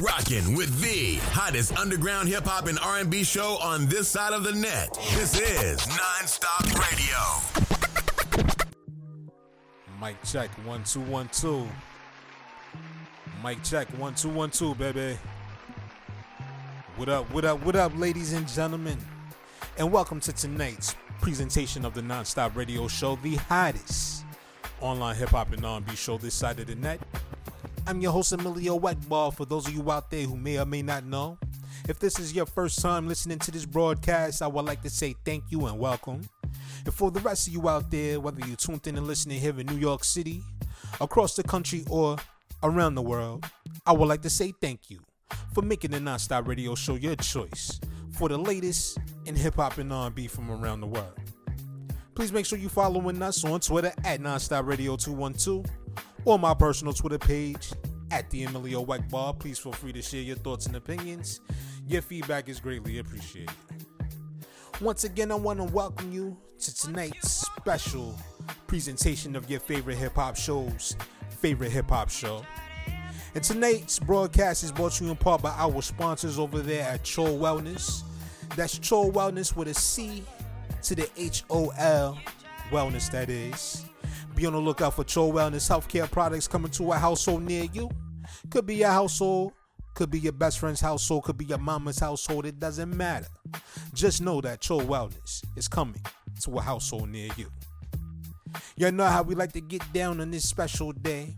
Rocking with the hottest underground hip hop and R&B show on this side of the net. This is Nonstop Radio. Mic check one two one two. Mic check one two one two, baby. What up? What up? What up, ladies and gentlemen? And welcome to tonight's presentation of the Nonstop Radio Show, the hottest online hip hop and R&B show this side of the net. I'm your host Emilio Wetball. For those of you out there who may or may not know, if this is your first time listening to this broadcast, I would like to say thank you and welcome. And for the rest of you out there, whether you tuned in and listening here in New York City, across the country, or around the world, I would like to say thank you for making the Nonstop Radio Show your choice for the latest in hip hop and R&B from around the world. Please make sure you following us on Twitter at Nonstop Radio 212 or my personal Twitter page at the Emilio Weckbar. Please feel free to share your thoughts and opinions. Your feedback is greatly appreciated. Once again, I want to welcome you to tonight's special presentation of your favorite hip hop show's favorite hip hop show. And tonight's broadcast is brought to you in part by our sponsors over there at Chol Wellness. That's Chol Wellness with a C to the H O L Wellness, that is. Be on the lookout for Chol Wellness healthcare products coming to a household near you. Could be your household, could be your best friend's household, could be your mama's household. It doesn't matter. Just know that Chol Wellness is coming to a household near you. Y'all know how we like to get down on this special day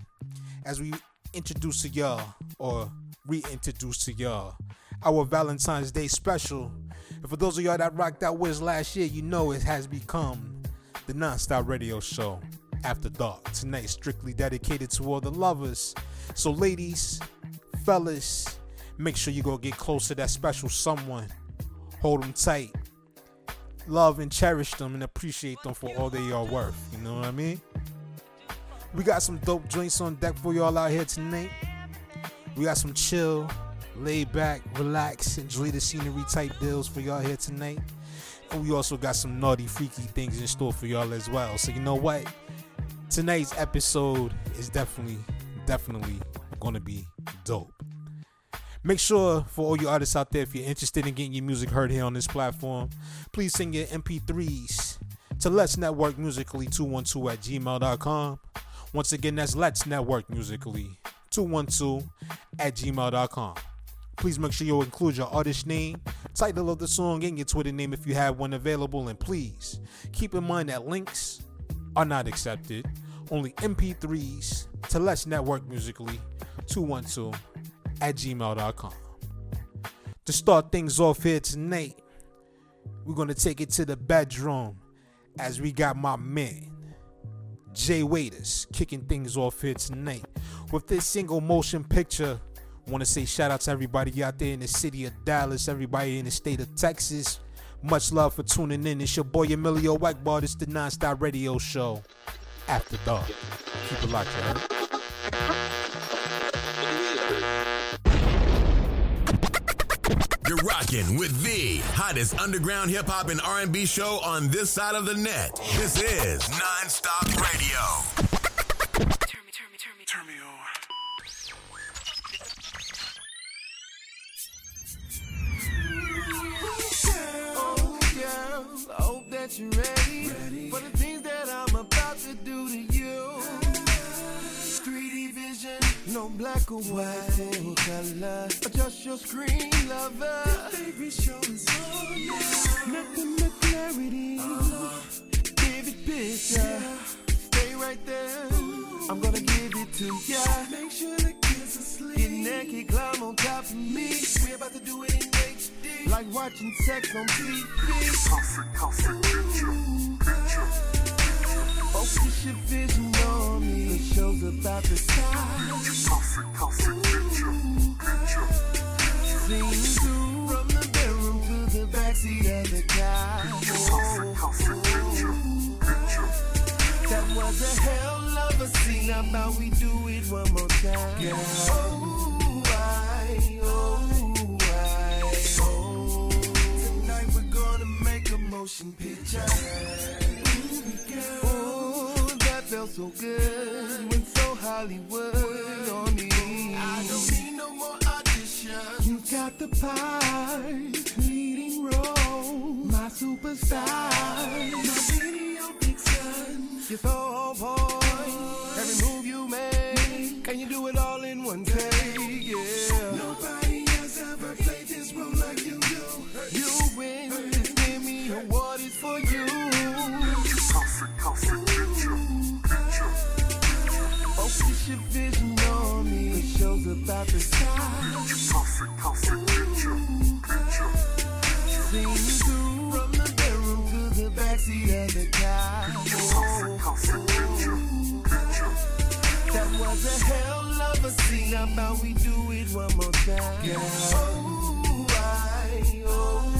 as we introduce to y'all or reintroduce to y'all our Valentine's Day special. And for those of y'all that rocked out with us last year, you know it has become the non-stop radio show after dark. Tonight strictly dedicated to all the lovers. So ladies, fellas, make sure you go get close to that special someone. Hold them tight. Love and cherish them and appreciate them for all they are worth. You know what I mean? We got some dope joints on deck for y'all out here tonight. We got some chill, laid back, relax, enjoy the scenery type deals for y'all here tonight. And we also got some naughty, freaky things in store for y'all as well. So you know what? Tonight's episode is definitely, definitely gonna be dope. Make sure for all you artists out there, if you're interested in getting your music heard here on this platform, please send your MP3s to Let's Network Musically 212 at gmail.com. Once again, that's Let's Network Musically 212 at gmail.com. Please make sure you include your artist name, title of the song, and your Twitter name if you have one available. And please keep in mind that links are not accepted. Only MP3s to Let's Network Musically 212 at gmail.com. To start things off here tonight, we're going to take it to the bedroom as we got my man, Jay Waiters, kicking things off here tonight with this single motion picture. Want to say shout out to everybody out there in the city of Dallas, everybody in the state of Texas. Much love for tuning in. It's your boy Emilio Wackbar. It's the Nonstop Radio Show. After dark. Keep it locked, you? You're rocking with the hottest underground hip hop and R&B show on this side of the net. This is Nonstop Radio. That you're ready, for the things that I'm about to do to you. 3D vision, no black or white, full color. Adjust your screen, lover. Baby, show is on you. Nothing but clarity. Vivid picture. Stay right there. I'm gonna give it to ya. Make sure the kids are asleep. Get naked, climb on top of me. We're about to do it in HD. Like watching sex on TV. Comfort, comfort, picture, picture. Focus your vision on me. The show's about to start. Comfort, comfort, picture, picture. Sing through from the bedroom to the backseat of the car. Comfort, comfort, picture, picture. That was a hell of a scene. How about we do it one more time? Yeah. Oh, I, oh, motion picture. Oh, that felt so good. Went so Hollywood on me. I don't need no more audition. You got the part, leading role, my superstar, my video vixen. You're so on point. Every move you make, and you do it all in one take. Yeah. Nobody award is for you. Focus your vision on me. The show's about to start. Sing through from the bedroom to the backseat of the car. That was a hell of a scene. How we do it one more time? Oh, I, oh,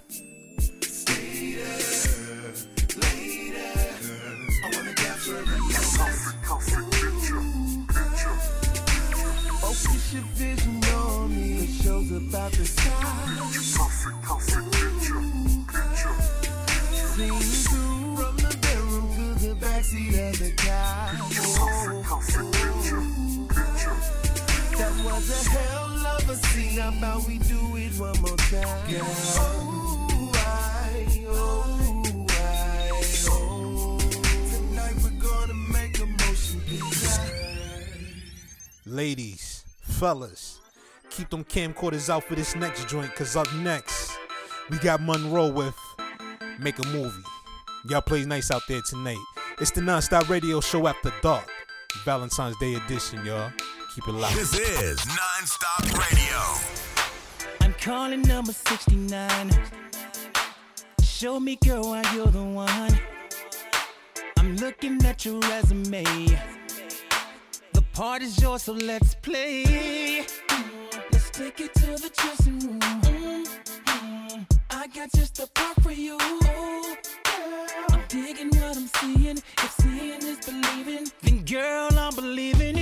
Your vision on me. The show's about to start. Sing through from the bedroom to the backseat of the car. That was a hell of a scene. How about we do it one more time? Oh, I, oh, I, oh. Tonight we're gonna make a motion picture. Ladies, fellas, keep them camcorders out for this next joint, cause up next, we got Monroe with Make a Movie. Y'all play nice out there tonight. It's the Nonstop Radio Show After Dark, Valentine's Day edition, y'all. Keep it locked. This is Nonstop Radio. I'm calling number 69. Show me, girl, why you're the one. I'm looking at your resume. The part is yours, so let's play. Let's take it to the dressing room. Mm-hmm. I got just the part for you. I'm digging what I'm seeing. If seeing is believing, then girl, I'm believing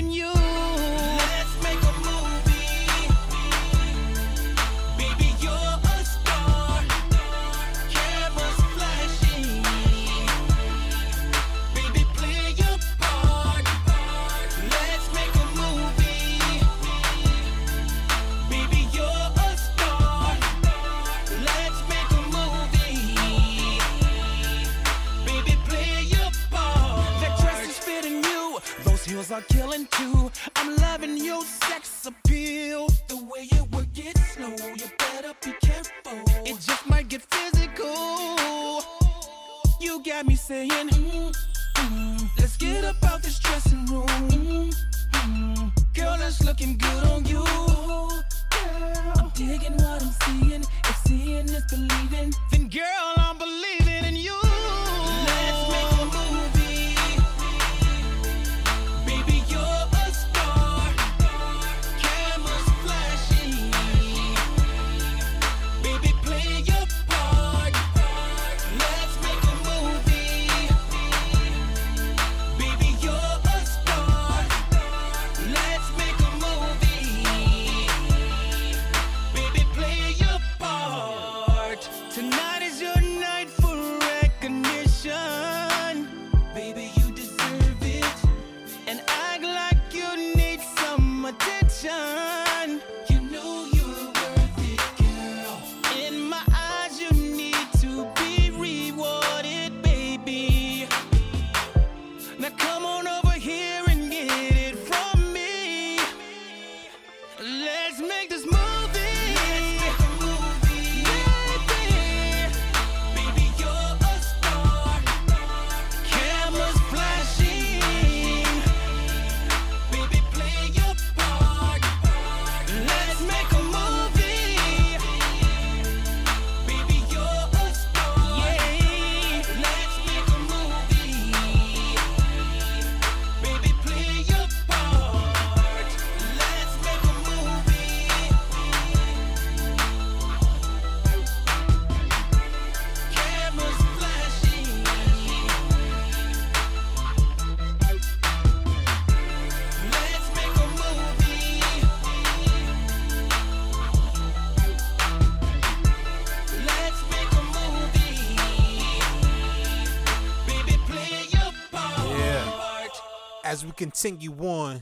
are killing too. I'm loving your sex appeal. The way you work it slow. You better be careful. It just might get physical. You got me saying, mm, mm, let's get up out this dressing room. Mm, mm, girl, it's looking good on you. I'm digging what I'm seeing. If seeing is believing, then girl, I'm passion. As we continue on,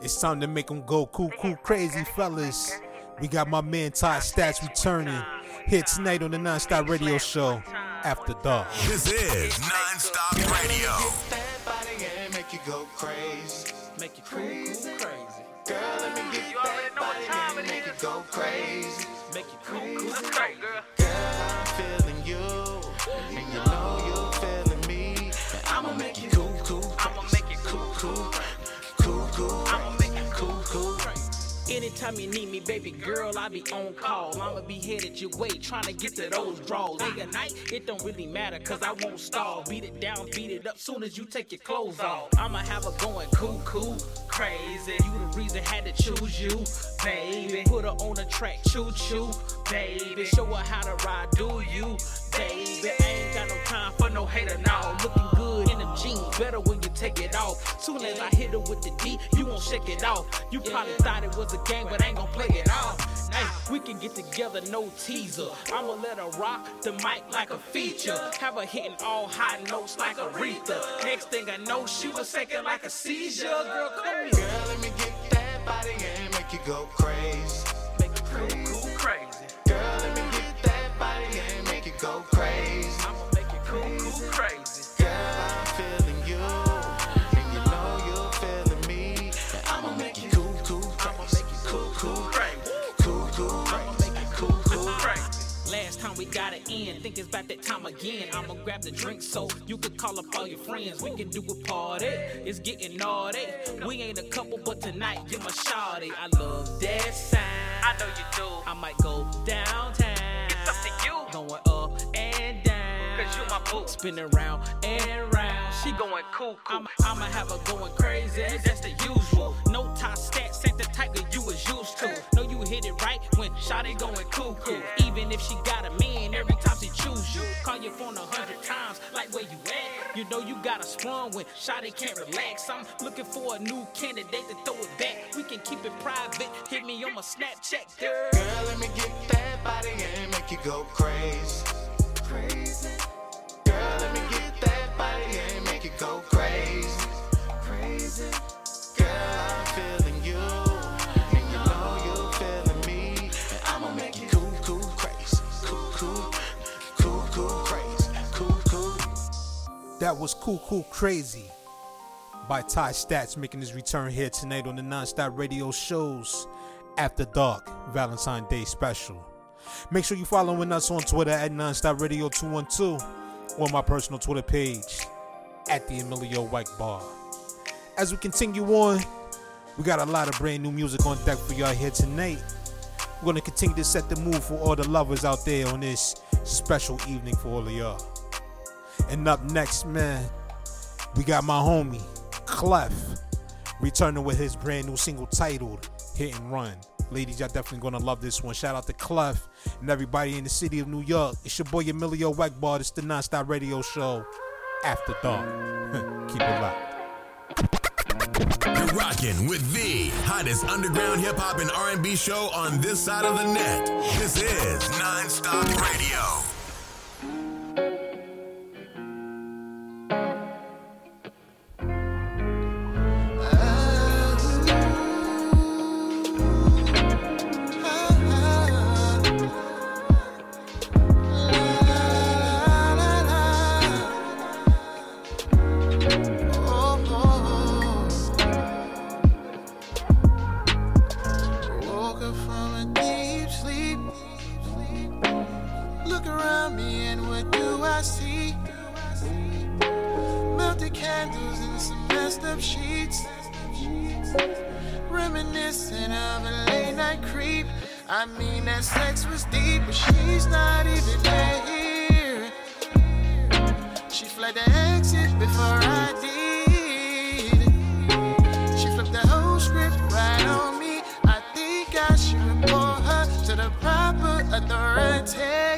it's time to make them go cool, cool, crazy, fellas. We got my man Todd Stats returning here tonight on the Nonstop Radio Show after dark. This is Nonstop Radio. That body and make you go crazy. Make you cool, cool, crazy. Girl, let me get You already know what time and make you go crazy. Make you cool, cool, Let's go, girl. Girl, I'm feeling you, and you know you're Anytime you need me, baby girl, I be on call. I'ma be headed your way, trying to get to those draws. Day or night, it don't really matter, cause I won't stall. Beat it down, beat it up, soon as you take your clothes off. I'ma have her going cool, crazy. You the reason had to choose you, baby. Put her on the track, choo choo, baby. Show her how to ride, do you, baby. I ain't got no time for no hater now. Looking good in them jeans, better when you take it off. Soon as I hit her with the D, you won't shake it off. You probably thought it was a game, but I ain't gonna play it off. Hey, we can get together, no teaser. I'ma let her rock the mic like a feature. Have her hitting all high notes like Aretha. Next thing I know, she was shaking like a seizure. Girl, come here. Girl, let me get that body and make you go crazy. Make cool, cool, crazy. Girl, let me get that body and make you go crazy. Last time we got it in, think it's about that time again. I'ma grab the drink so you can call up all your friends. We can do a party. It's getting naughty. We ain't a couple, but tonight you're my shawty. I love that sound. I know you do. I might go downtown. My boo. Spinning round and round. She She going cool, cool. I'ma, I'ma have her going crazy, that's the usual. No Ty Stats ain't the type that you was used to. Know you hit it right when Shotty going cuckoo. Even if she got a man, every time she choose you. Call your phone a hundred times, like where you at. You know you got a sprung when Shotty can't relax. I'm looking for a new candidate to throw it back. We can keep it private. Hit me on my Snapchat, girl. Girl, let me get that body and make you go crazy. Crazy. Body and make you go crazy. Crazy. Girl, I'm feeling you, and you know you're feeling me. And I'ma make you cool, cool, crazy. Cool, cool, cool, cool, crazy. Cool, cool. That was Cool Cool Crazy by Ty Stats making his return here tonight on the Nonstop Radio shows After Dark Valentine Day Special. Make sure you're following us on Twitter at Nonstop Radio 212 or my personal Twitter page at the Emilio White Bar. As we continue on, we got a lot of brand new music on deck for y'all here tonight. We're gonna continue to set the mood for all the lovers out there on this special evening for all of y'all. And up next, man, we got my homie, Clef, returning with his brand new single titled Hit and Run. Ladies, y'all definitely gonna love this one. Shout out to Clef and everybody in the city of New York. It's your boy Emilio Wackbar. It's the Nonstop Radio Show After Dark. Keep it locked. You're rocking with the hottest underground hip hop and R&B show on this side of the net. This is Nonstop Radio. Up sheets. Reminiscent of a late night creep. I mean, that sex was deep, but she's not even here. She fled the exit before I did. She flipped the whole script right on me. I think I should report her to the proper authorities.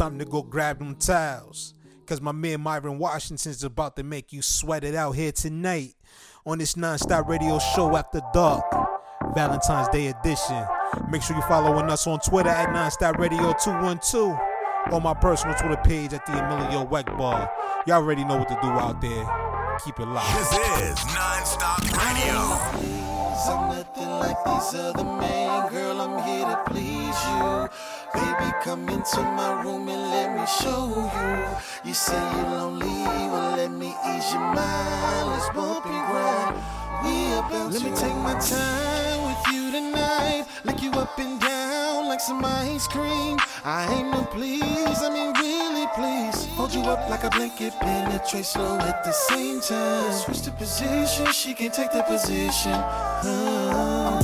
Time to go grab them towels. Cause my man Myron Washington's about to make you sweat it out here tonight on this non-stop radio show after dark. Valentine's Day edition. Make sure you're following us on Twitter at Nonstop Radio 212 or my personal Twitter page at the Emilio Weck Bar. Y'all already know what to do out there. Keep it locked. This is Non-Stop Radio. I'm nothing like these other men, girl. I'm here to please you. Baby, come into my room and let me show you. You say you're lonely, well let me ease your mind. Let's bump and grind. We about let me take my time with you tonight. Lick you up and down like some ice cream. I ain't no please, I mean really please. Hold you up like a blanket, penetrate slow at the same time. Switch the position, she can take the position. Uh,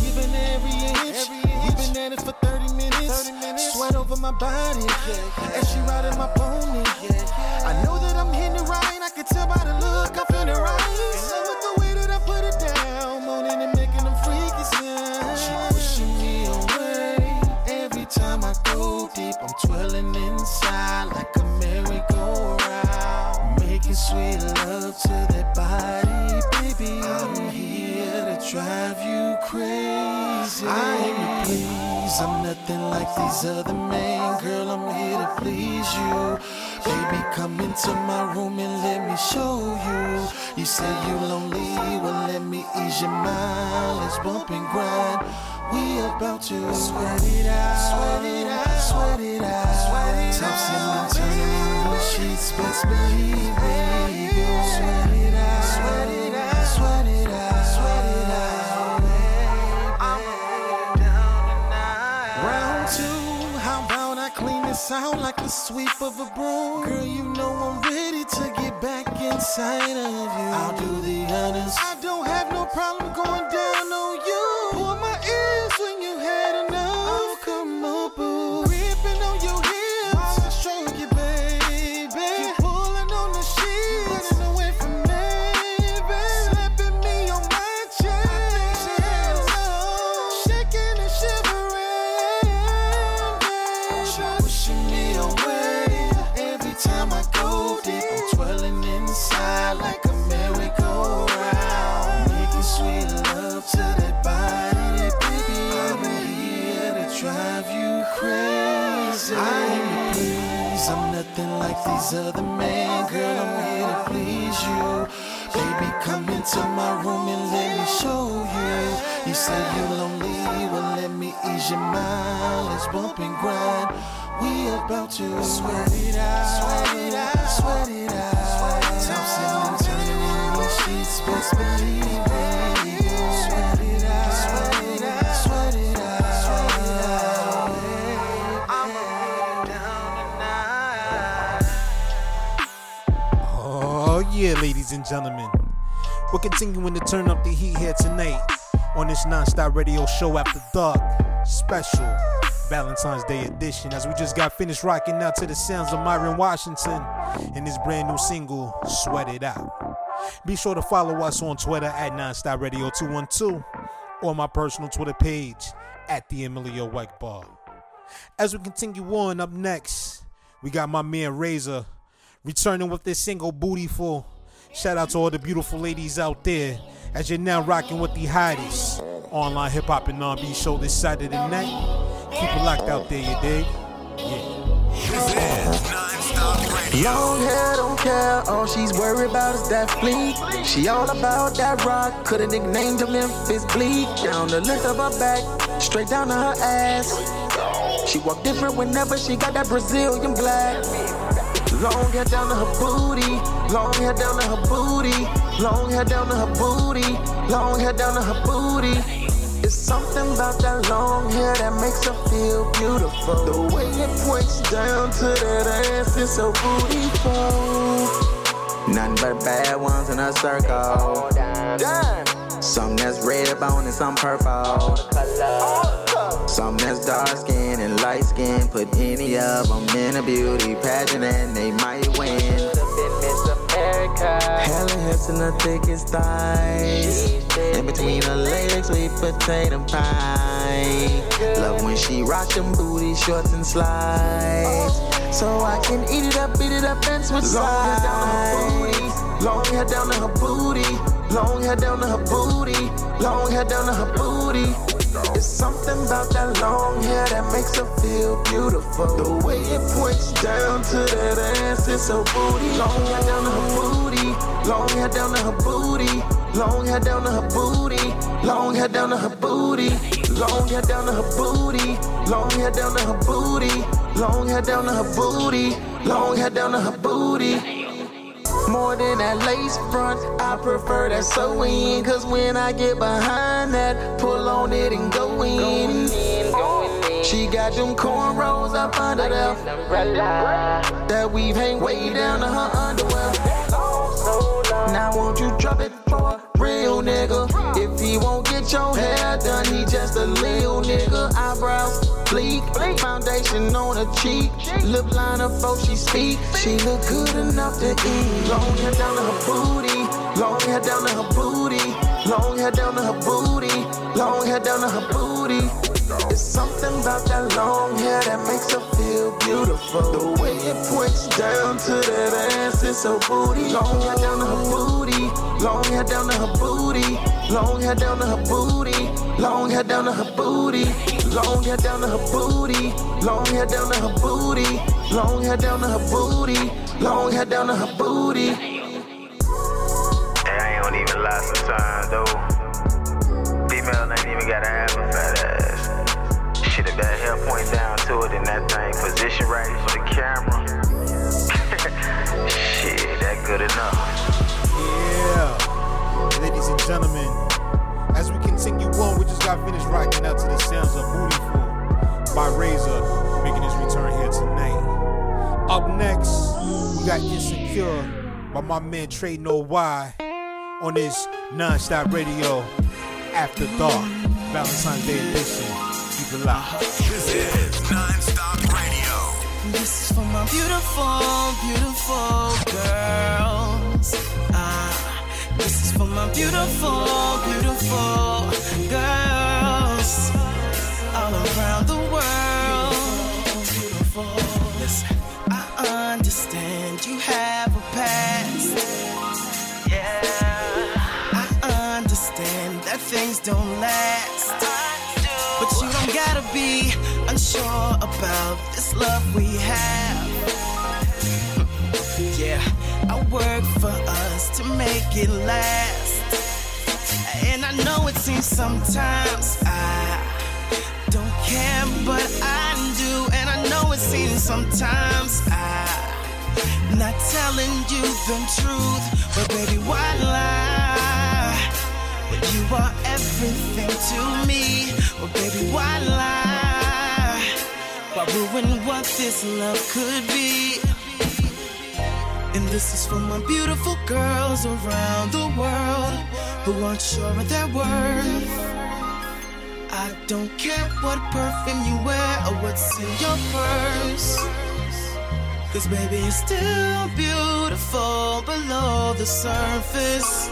over my body. Yeah. As she riding my pony. Yeah. I know that I'm hitting it right. I can tell by the look, I'm feeling right. Love with the way that I put it down. Moaning and making them freaky sound. She pushing me away. Every time I go deep, I'm twirling inside like a merry-go-round. Making sweet love to that body, baby. I'm here to drive you crazy. I ain't to please, I'm nothing like these other men. Girl, I'm here to please you. Baby, come into my room and let me show you. You say you lonely, well let me ease your mind. Let's bump and grind. We about to sweat it out, sweat it out, sweat it out, sweat it. Tossing and in the sheets, best believe me. Sweat it This like the sweep of a broom? Girl, you know I'm ready to get back inside of you. I'll do the honors. I don't have no problem going down grind. We about to sweat it out, sweat it out, sweat it out. And turning in the sheets, best believe me. Sweat it out, sweat it out, sweat it out, sweat it out. I'm down tonight. Oh, yeah, ladies and gentlemen. We're continuing to turn up the heat here tonight on this non-stop radio show after dark special Valentine's Day edition as we just got finished rocking out to the sounds of Myron Washington and his brand new single Sweat It Out. Be sure to follow us on Twitter at Nonstop Radio 212 or my personal Twitter page at the Emilio White Bar. As we continue on, up next, we got my man Razor returning with this single Bootyful. Shout out to all the beautiful ladies out there as you're now rocking with the hottest online hip hop and R&B show this Saturday night. Keep it locked out there, you dig? Yeah. This is Non-Stop Radio. Radio. Long hair don't care, all she's worried about is that fleek. She all about that rock, coulda nicknamed her Memphis Bleek. Down the length of her back, straight down to her ass. She walk different whenever she got that Brazilian black. Long hair down to her booty, long hair down to her booty, long hair down to her booty, long hair down to her booty. It's something about that long hair that makes her feel beautiful. The way it points down to that ass is so beautiful. Nothing but bad ones in a circle. Some that's red bone and some purple. Some that's dark skin and light skin. Put any of them in a beauty pageant and they might win. Hella hips in the thickest thighs. In between her legs, sweet potato pie. Love when she rock them booty shorts and slides. So I can eat it up, beat it up, and switch sides. Long hair down to her booty. Long hair down to her booty. Long hair down to her booty. It's something about that long hair that makes her feel beautiful. The way it points down to that ass is so booty. Long hair down to her booty. Long hair down to her booty. Long hair down to her booty. Long hair down to her booty. Long hair down to her booty. Long hair down to her booty. Long hair down to her booty. Long hair down to her booty. More than that lace front, I prefer that sewing. Cause when I get behind that, pull on it and go in. She got them cornrows up under there. That weave hang way down to her underwear. Now won't you drop it for a real nigga? If he won't get your hair done, he just a little nigga. Eyebrows bleak, foundation on her cheek, lip liner before she speak. She look good enough to eat. Long hair down to her booty, long hair down to her booty, long hair down to her booty, long hair down to her booty. It's something about that long hair that makes her feel beautiful. The way it points down to that ass is so booty. Long hair down to her booty, long hair down to her booty, long hair down to her booty, long hair down to her booty, long hair down to her booty, long hair down to her booty, long hair down to her booty, long hair down to her booty. Hey, I ain't gonna even lie sometimes though. Female ain't even gotta have a fat ass. Shit, if that hair point down to it and that thing position right for the camera. Shit, that good enough. Yeah. Ladies and gentlemen, as we continue on, we just got finished rocking out to the sounds of Bootyful by Razor, making his return here tonight. Up next, we got Insecure by my man Trey No Y on this non-stop radio after dark Valentine's Day edition. Keep it locked. This is Non-Stop Radio. This is for my beautiful, beautiful girls. Ah, this is for my beautiful, beautiful girls all around the world. Listen, I understand you have a past. Yeah, I understand that things don't last. But you don't gotta be unsure about this love we have. Yeah, I work for us to make it last. And I know it seems sometimes I don't care, but I do. And I know it seems sometimes I not telling you the truth. But baby, why lie? You are everything to me. Well, baby, why lie? Why ruin what this love could be? And this is for my beautiful girls around the world who aren't sure of their worth. I don't care what perfume you wear or what's in your purse. Cause baby, you're still beautiful below the surface.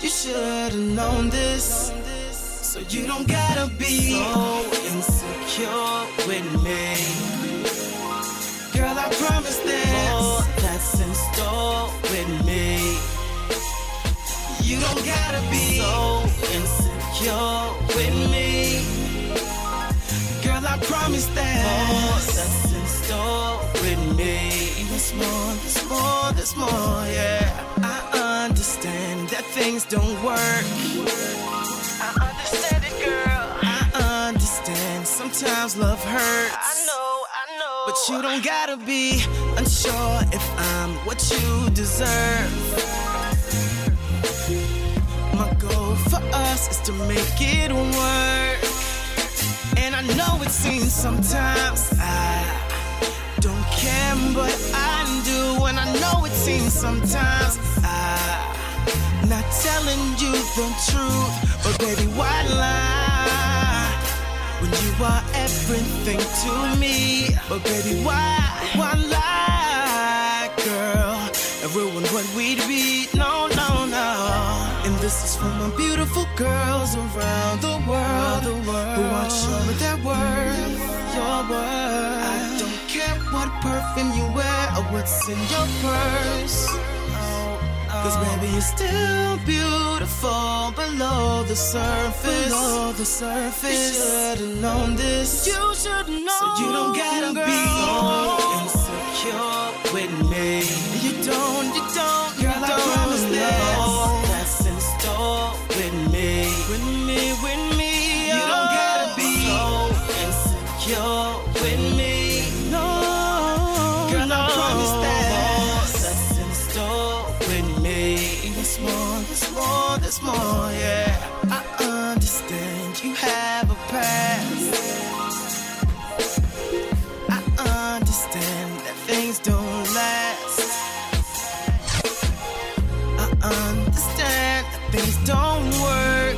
You should've known this. So you don't gotta be so insecure with me. Girl, I promise there's that's in store with me. You don't gotta be so insecure with me. Girl, I promise that more that's in store with me. There's more, there's more, there's more, yeah. I understand that things don't work. I understand it, girl. I understand sometimes love hurts. You don't gotta be unsure if I'm what you deserve. My goal for us is to make it work. And I know it seems sometimes I don't care, but I do. And I know it seems sometimes I'm not telling you the truth. But baby, why lie? When you are everything to me. But baby, why, why lie, girl? And ruin what we'd be. No, no, no. And this is for my beautiful girls around the world, the world who aren't sure of their worth, your worth. I don't care what perfume you wear or what's in your purse. Cause oh. baby, you're still beautiful below the surface. Below the surface. You should've known this. You should've known. So you don't gotta girl. be insecure with me. You don't, you don't, girl, you don't I promise know don't work.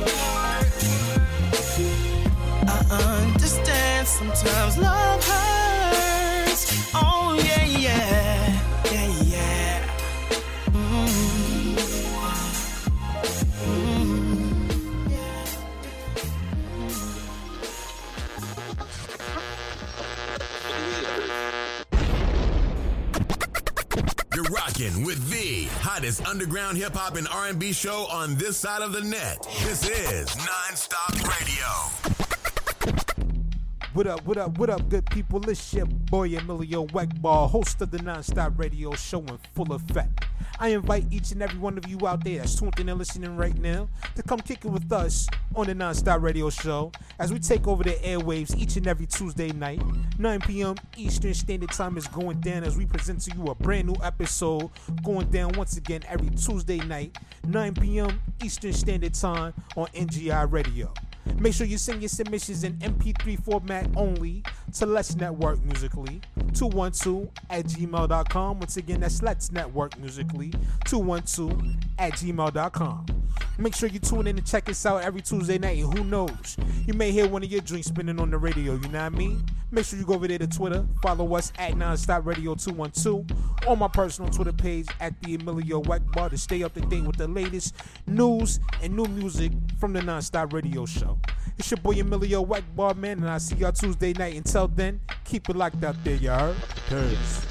I understand sometimes love hottest underground hip hop and R&B show on this side of the net. This is Nonstop Radio. What up, what up, what up, good people? It's your boy Emilio Weckball, host of the Nonstop Radio Show in full effect. I invite each and every one of you out there that's tuned in and listening right now to come kick it with us on the Nonstop Radio Show as we take over the airwaves each and every Tuesday night. 9 p.m. Eastern Standard Time is going down as we present to you a brand new episode going down once again every Tuesday night, 9 p.m. Eastern Standard Time on NGI Radio. Make sure you send your submissions in MP3 format only to Let's Network Musically 212 at gmail.com. Once again, that's Let's Network Musically 212 at gmail.com. Make sure you tune in and check us out every Tuesday night. And who knows, you may hear one of your dreams spinning on the radio. You know what I mean? Make sure you go over there to Twitter, follow us at Nonstop Radio 212 on my personal Twitter page at the Emilio Weckbar to stay up to date with the latest news and new music from the Nonstop Radio Show. It's your boy Emilio Weckbar, man, and I'll see y'all Tuesday night. Until then, keep it locked out there, you heard? Peace.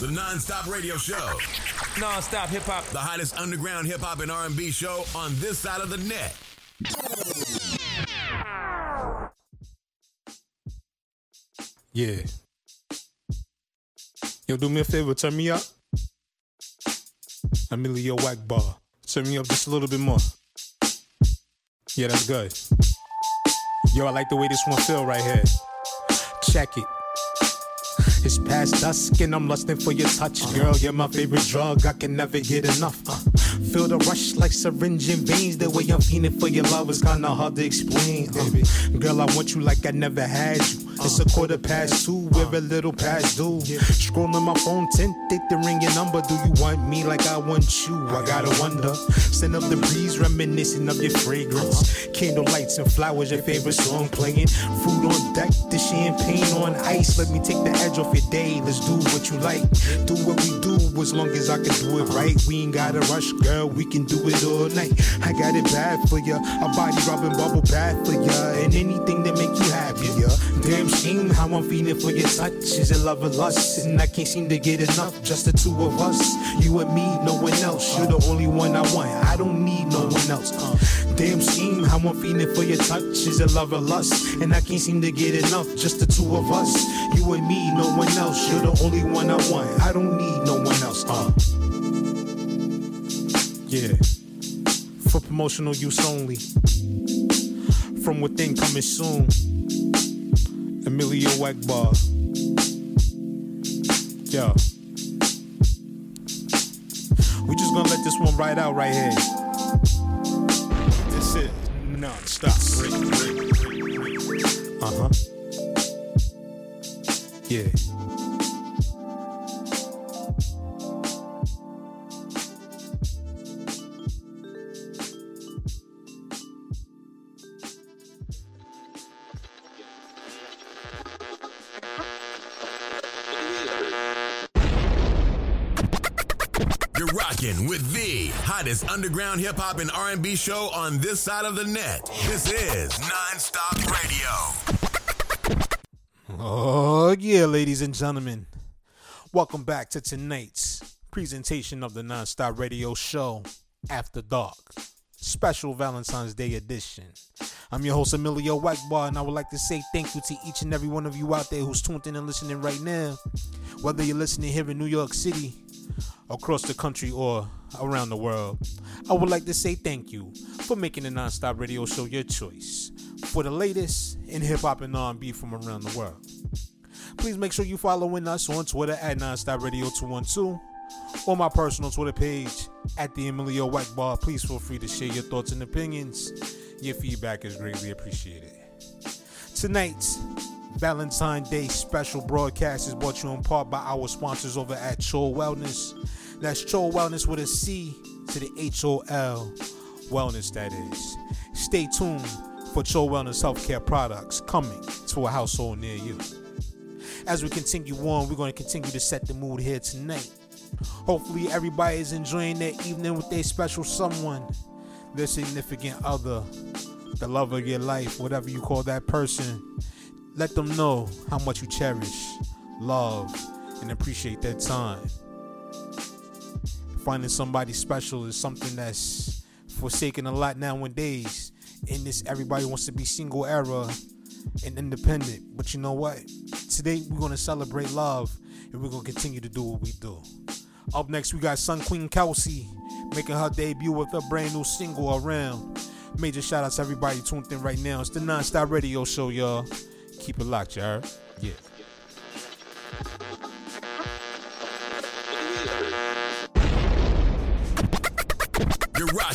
The Nonstop Radio Show. Non-stop hip hop. The hottest underground hip hop and R&B show on this side of the net. Yeah. Yo, do me a favor, turn me up. Emilio Wackbar. Turn me up just a little bit more. Yeah, that's good. Yo, I like the way this one feel right here. Check it. It's past dusk and I'm lusting for your touch, girl. You're my favorite drug. I can never get enough. Uh, feel the rush like syringe in veins. The way I'm feeling for your love is kinda hard to explain. Uh, girl, I want you like I never had you. It's a quarter past two, we're a little past due. Scrolling my phone, tinted to ring your number. Do you want me like I want you? I gotta wonder. Send up the breeze, reminiscing of your fragrance. Candle lights and flowers, your favorite song playing. Food on deck, the champagne on ice. Let me take the edge off your day. Let's do what you like. Do what we do as long as I can do it right. We ain't gotta rush, girl. We can do it all night. I got it bad for ya. A body rubbing bubble bath for ya. And anything that make you happier. Damn shame how I'm feeling for your touch. Is it love or lust? And I can't seem to get enough. Just the two of us, you and me, no one else. You're the only one I want. I don't need no one else. Uh, damn shame how I'm feeling for your touch. Is it love or lust? And I can't seem to get enough. Just the two of us, you and me, no one else. You're the only one I want. I don't need no one else. Uh. Yeah. For promotional use only. From within coming soon. Emilio Wackbar. Yo. We just gonna let this one ride out right here. This is non-stop. Uh-huh. Yeah. Rocking with the hottest underground hip hop and R&B show on this side of the net. This is Non-Stop Radio. Oh, yeah, ladies and gentlemen. Welcome back to tonight's presentation of the Nonstop Radio Show, After Dark, special Valentine's Day edition. I'm your host, Emilio Wackbar, and I would like to say thank you to each and every one of you out there who's tuned in and listening right now. Whether you're listening here in New York City, across the country, or around the world, I would like to say thank you for making the Nonstop Radio Show your choice for the latest in hip hop and R&B from around the world. Please make sure you following us on Twitter at Nonstop Radio 212 or my personal Twitter page at the Emilio White Bar. Please feel free to share your thoughts and opinions. Your feedback is greatly appreciated. Tonight's Valentine's Day special broadcast is brought to you in part by our sponsors over at Chol Wellness. That's Chol Wellness with a C to the H O L Wellness, that is. Stay tuned for Chol Wellness healthcare products coming to a household near you. As we continue on, we're going to continue to set the mood here tonight. Hopefully, everybody is enjoying their evening with their special someone, their significant other, the love of your life, whatever you call that person. Let them know how much you cherish, love, and appreciate their time. Finding somebody special is something that's forsaken a lot nowadays. In this, everybody wants to be single era and independent. But you know what? Today, we're to celebrate love and we're to continue to do what we do. Up next, we got Sun Queen Kelsey making her debut with a brand new single around. Major shout out to everybody tuned in right now. It's the Non-Stop Radio Show, y'all. Keep it locked, y'all. Yeah.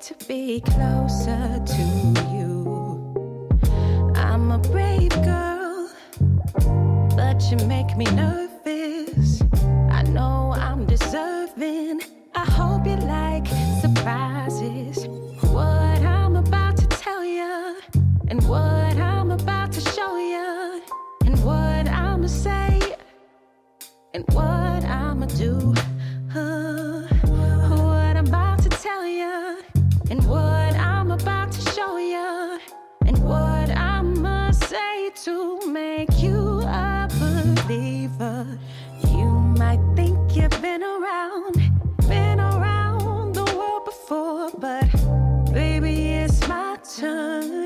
To be closer to you. I'm a brave girl, but you make me nervous. I know I'm deserving. I hope you like surprises. What I'm about to tell you, and what I'm about to show you, and what I'ma say, and what I'ma do. Around, been around the world before, but baby, it's my turn.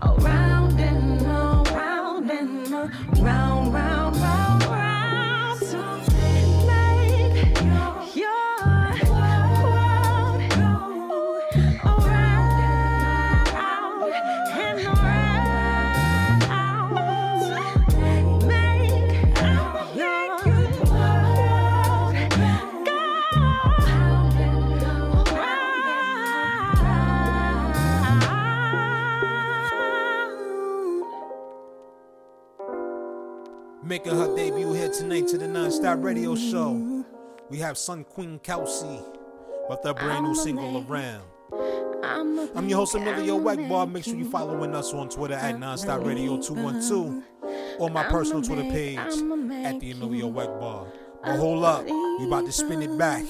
All right. making her debut here tonight to the Nonstop Radio Show. We have Sun Queen Kelsey with her brand new single Around. I'm, I'm your host Emilio Wagbar. Make sure you're following us on Twitter at Nonstop Radio 212 or my personal Twitter page at the Emilio Wagbar. But hold up, we about to spin it back.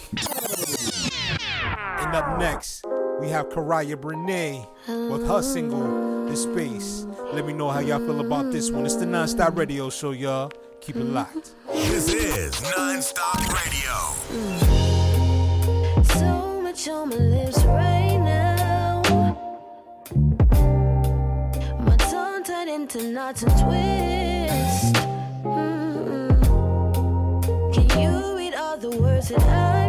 And up next, we have Karaya Brene with her single this space. Let me know how y'all feel about this one. It's the Nonstop Radio Show, y'all. Keep it locked. This is Nonstop Radio. So much on my lips right now. My tongue turned into knots and twists. Mm-hmm. Can you read all the words that I?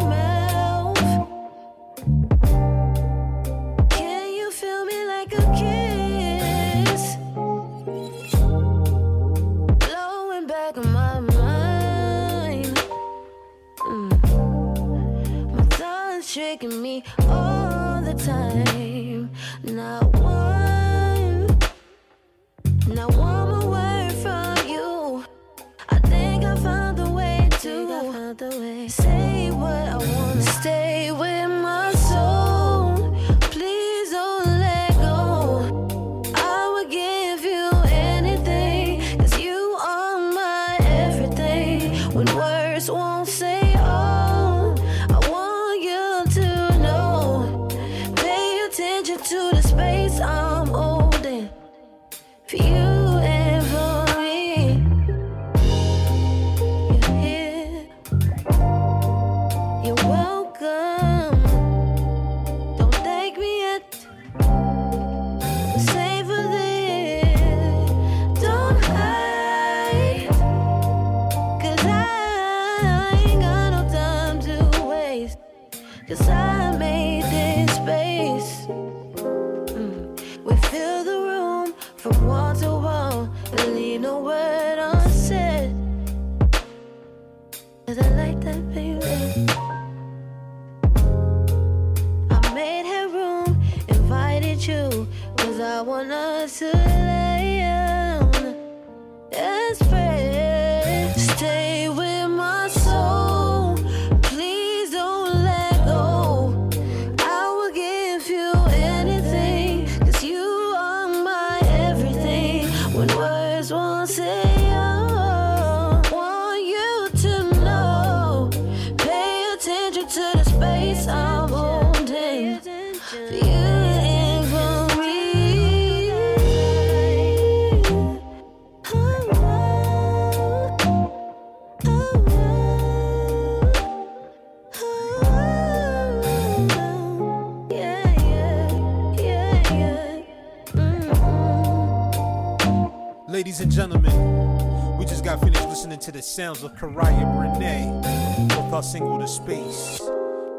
Ladies and gentlemen, we just got finished listening to the sounds of Karaya Brene with our single The Space.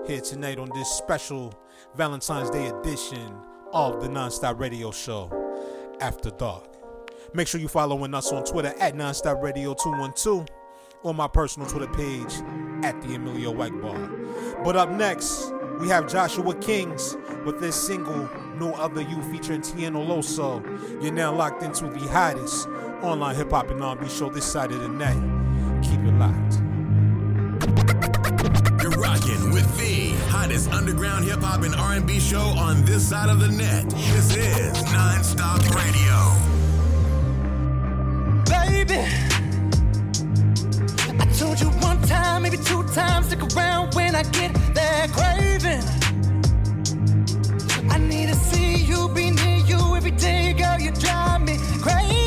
Here tonight on this special Valentine's Day edition of the Nonstop Radio Show, After Dark. Make sure you following us on Twitter at Nonstop Radio 212 or my personal Twitter page at the Emilio White Bar. But up next, we have Joshua Kings with this single No Other You featuring Tiano Loso. You're now locked into the hottest online hip hop and R&B show this side of the net. Keep it locked. You're rocking with the hottest underground hip hop and R&B show on this side of the net. This is Nonstop Radio. Told you one time, maybe two times, stick around when I get that craving. I need to see you, be near you every day, girl. You drive me crazy.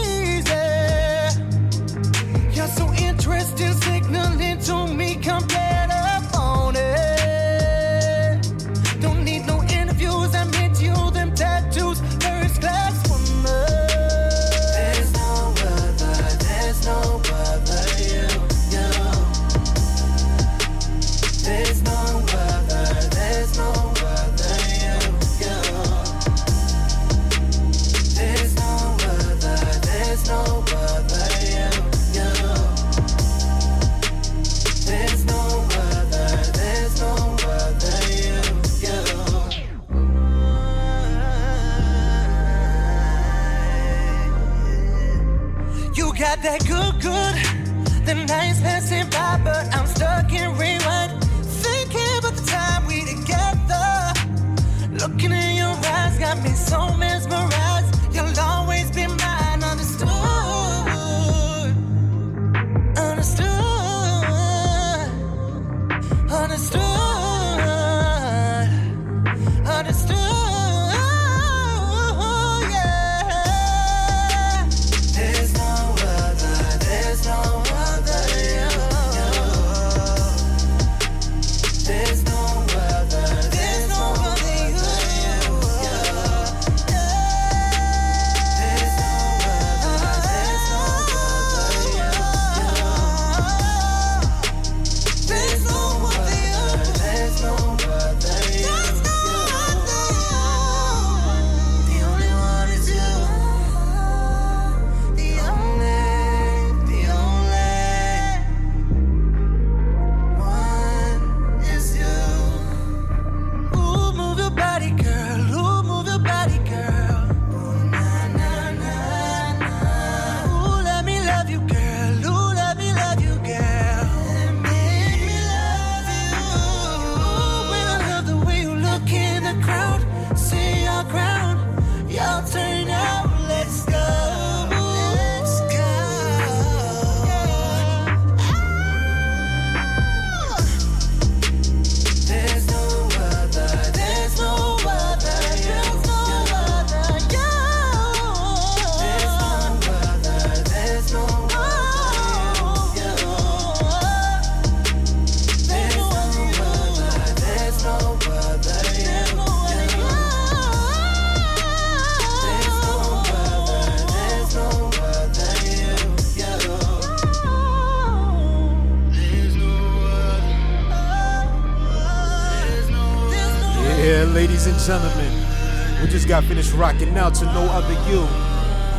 Gentlemen, we just got finished rocking out to No Other You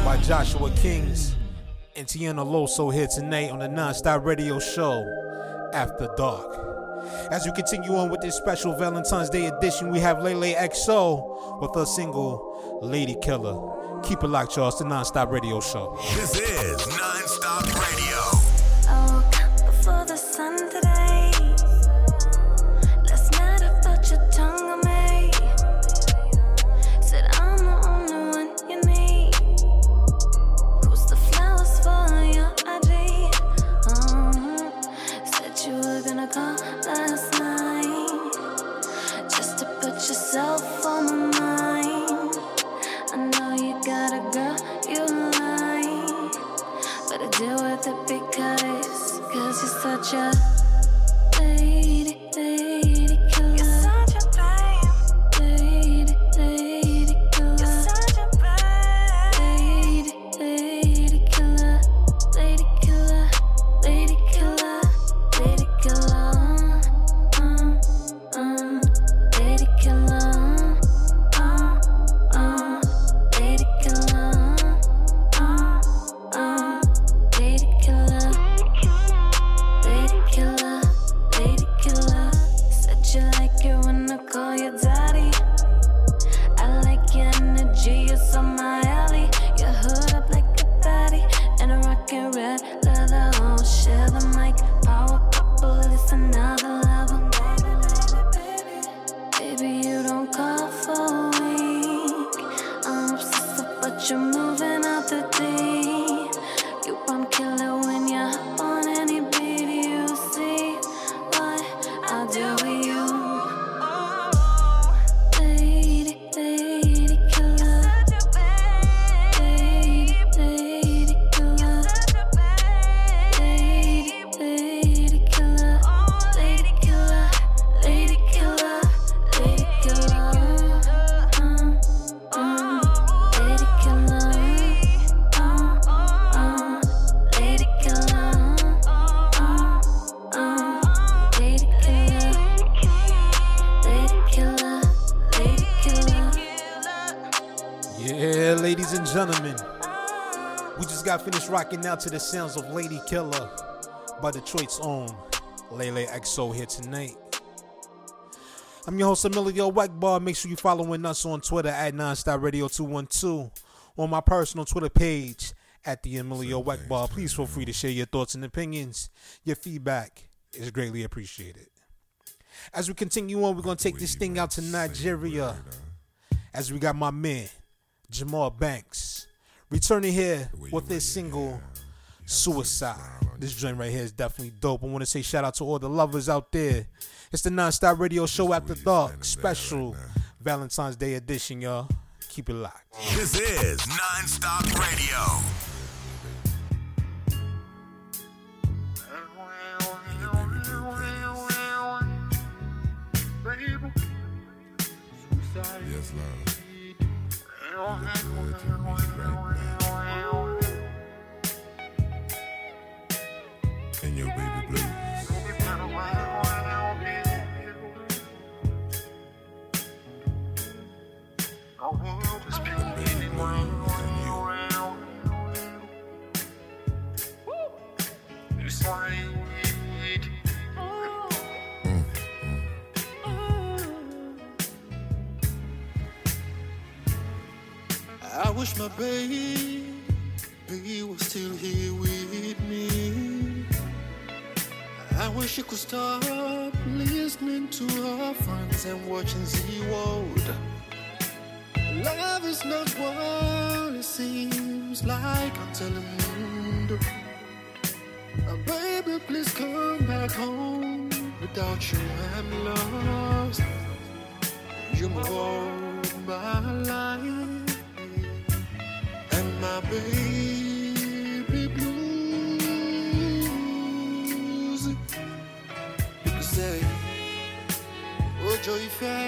by Joshua Kings and Tiana Loso here tonight on the Nonstop Radio Show After Dark. As we continue on with this special Valentine's Day edition, we have Lele XO with her single Lady Killer. Keep it locked, y'all. It's the Nonstop Radio Show. This is rocking out to the sounds of Lady Killer by Detroit's own Lele XO here tonight. I'm your host, Emilio Wackbar. Make sure you're following us on Twitter at Nonstop Radio 212, on my personal Twitter page at the Emilio Wackbar. Please feel free to share your thoughts and opinions. Your feedback is greatly appreciated. As we continue on, we're going to take this thing out to Nigeria. As we got my man, Jamal Banks, returning here with his single, Suicide. This joint right here is definitely dope. I want to say shout out to all the lovers out there. It's the Nonstop Radio Show After Dark special Valentine's Day edition, y'all. Keep it locked. This is Nonstop Radio. Yes, love. Wish my baby was still here with me. I wish she could stop listening to her friends and watching Z World. Love is not what it seems like on Telemundo. Uh, baby, please come back home. Without you, I'm lost. You're more my life Ojo ìfẹ́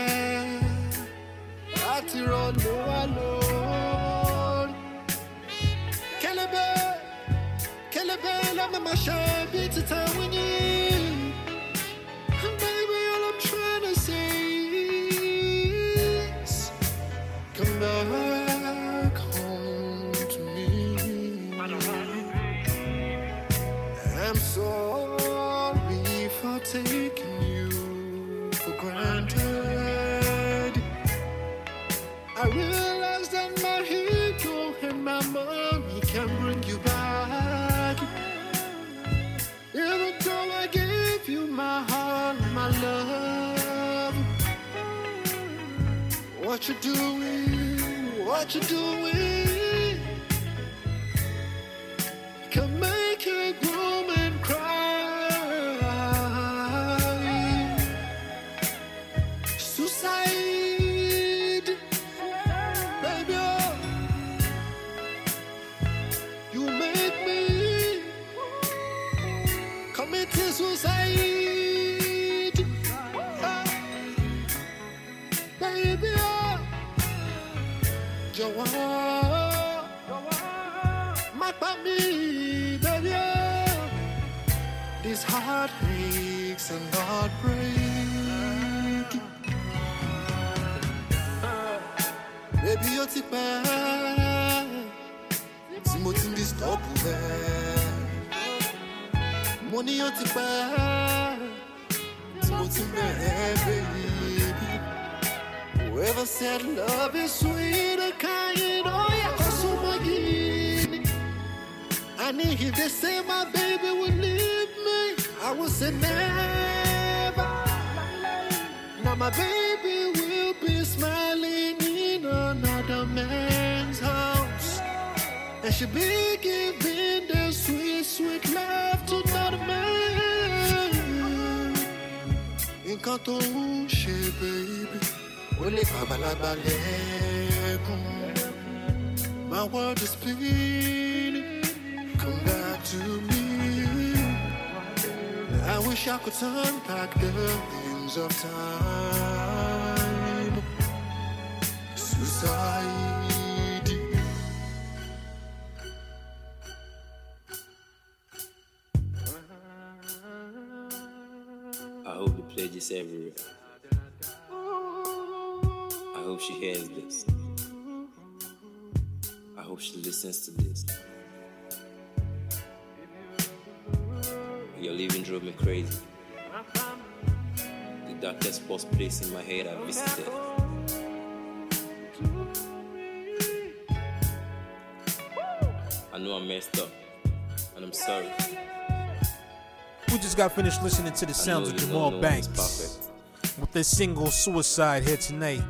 láti rọlò wá lórí. What you doing? What you doing? Everywhere. I hope she hears this. I hope she listens to this. Your leaving drove me crazy. The darkest post place in my head I visited. I know I messed up, and I'm sorry. We just got finished listening to the sounds of Jamal Banks with this single Suicide here tonight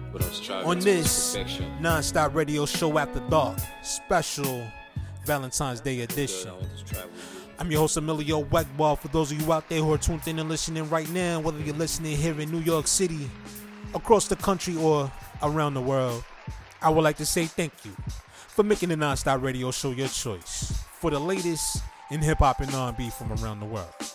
on this non-stop radio show after dark special Valentine's Day edition. I'm your host Emilio Wegball. For those of you out there who are tuned in and listening right now, whether you're listening here in New York City, across the country, or around the world, I would like to say thank you for making the non-stop radio show your choice for the latest in hip hop and R&B from around the world.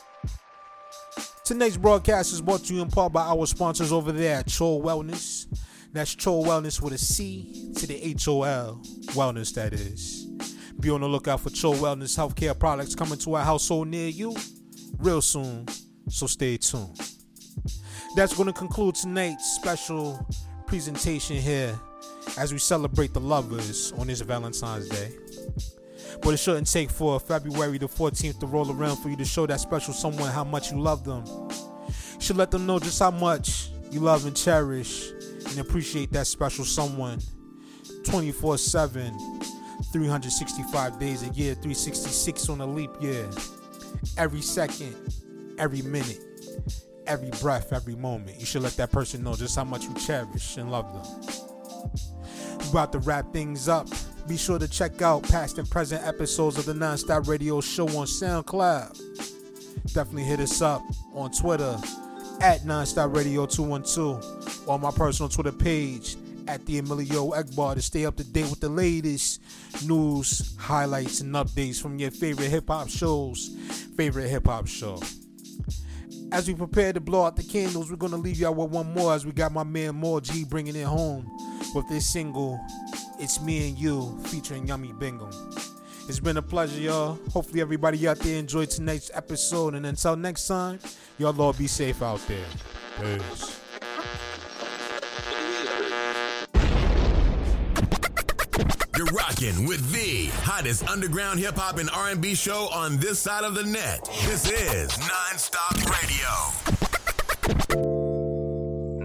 Tonight's broadcast is brought to you in part by our sponsors over there at Wellness. That's Chol Wellness with a C to the H O L Wellness, that is. Be on the lookout for Chol Wellness healthcare products coming to a household near you real soon, so stay tuned. That's going to conclude tonight's special presentation here as we celebrate the lovers on this Valentine's Day. But it shouldn't take for February the 14th to roll around for you to show that special someone how much you love them. You should let them know just how much you love and cherish and appreciate that special someone 24 7, 365 days a year, 366 on a leap year. Every second, every minute, every breath, every moment. You should let that person know just how much you cherish and love them. About to wrap things up. Be sure to check out past and present episodes of the Nonstop Radio Show on SoundCloud. Definitely hit us up on Twitter at Nonstop Radio 212 or on my personal Twitter page at the Emilio Egbar to stay up to date with the latest news, highlights, and updates from your favorite hip hop shows, favorite hip hop show. As we prepare to blow out the candles, we're gonna leave y'all with one more as we got my man More G bringing it home with this single it's Me and You featuring Yummy Bingo. It's been a pleasure, y'all. Hopefully, everybody out there enjoyed tonight's episode. And until next time, y'all all be safe out there. Peace. You're rocking with the hottest underground hip hop and R&B show on this side of the net. This is Nonstop Radio.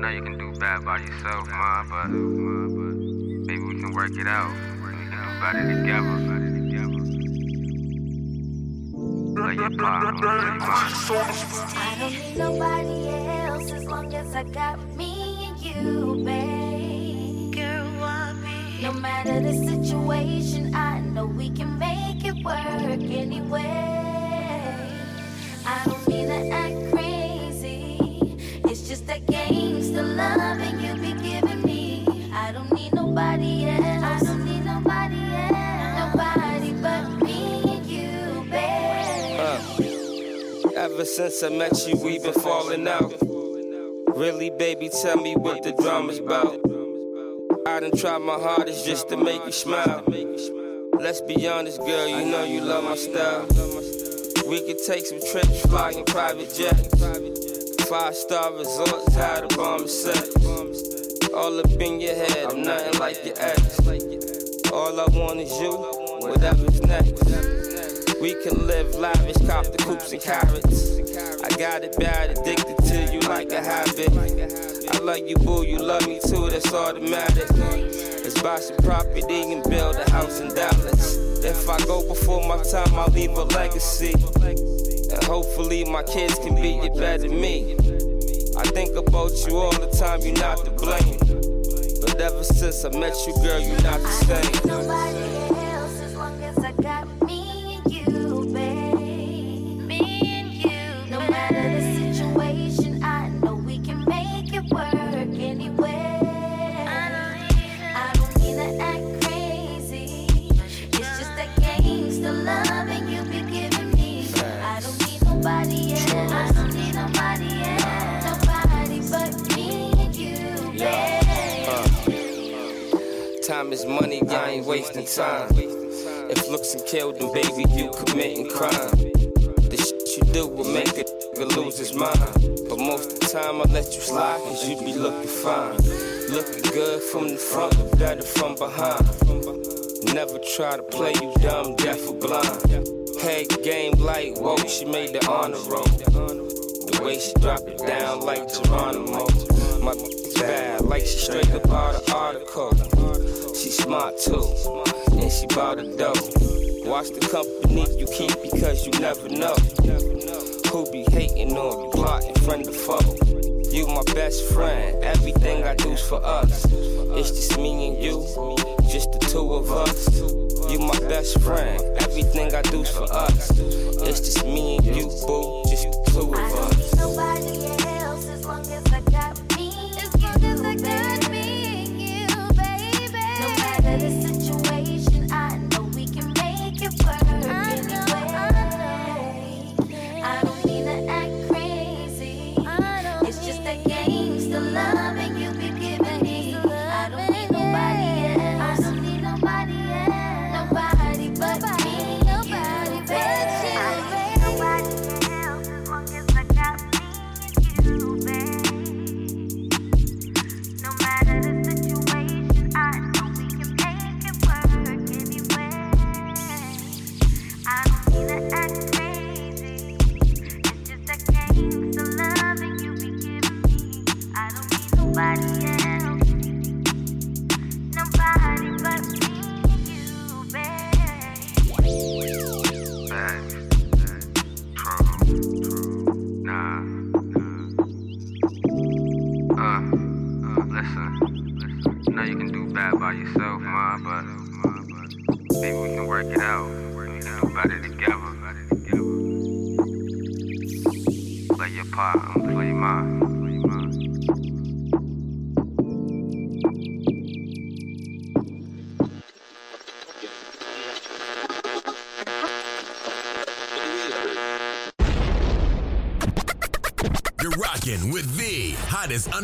Now you can do bad by yourself, ma, but maybe we can work it out. We can do better together. Lay your part, lay I don't need nobody else as long as I got me and you, babe. Girl, why me? No matter the situation, I know we can make it work anyway. I don't mean to act crazy. It's just that gangsta loving ever since I met you, we've been falling out. Really, baby, tell me what the drama's about. I done tried my hardest just to make you smile. Let's be honest, girl, you know you love my style. We could take some trips, fly in private jets. Five star resorts, had a bomb set. All up in your head, I'm nothing like your ex. All I want is you, whatever's next. We can live lavish, cop the coops and carats. I got it bad, addicted to you like a habit. I love you, boo, you love me too, that's matters. Let's buy some property and build a house in Dallas. If I go before my time, I'll leave a legacy. And hopefully my kids can be it better than me. I think about you all the time, you're not to blame. But ever since I met you, girl, you're not the same. money, I ain't wasting time. If looks and kill, then baby, you committing crime. The shit you do will make a nigga lose his mind. But most of the time, I let you slide, cause you be looking fine. Looking good from the front, better from behind. Never try to play you dumb, deaf, or blind. Hey, game like woke, she made the honor roll. The way she dropped it down like Geronimo. My bad, like she straight up out an article. She smart too, and she bought a dough. Watch the company you keep because you never know who be hating on plotting friend or foe. You my best friend, everything I do's for us. It's just me and you, just the two of us. You my best friend, everything I do's for us. It's just me and you, boo, just the two of us.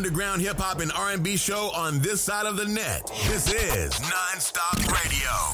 underground hip hop and R&B show on this side of the net. This is Nonstop Radio.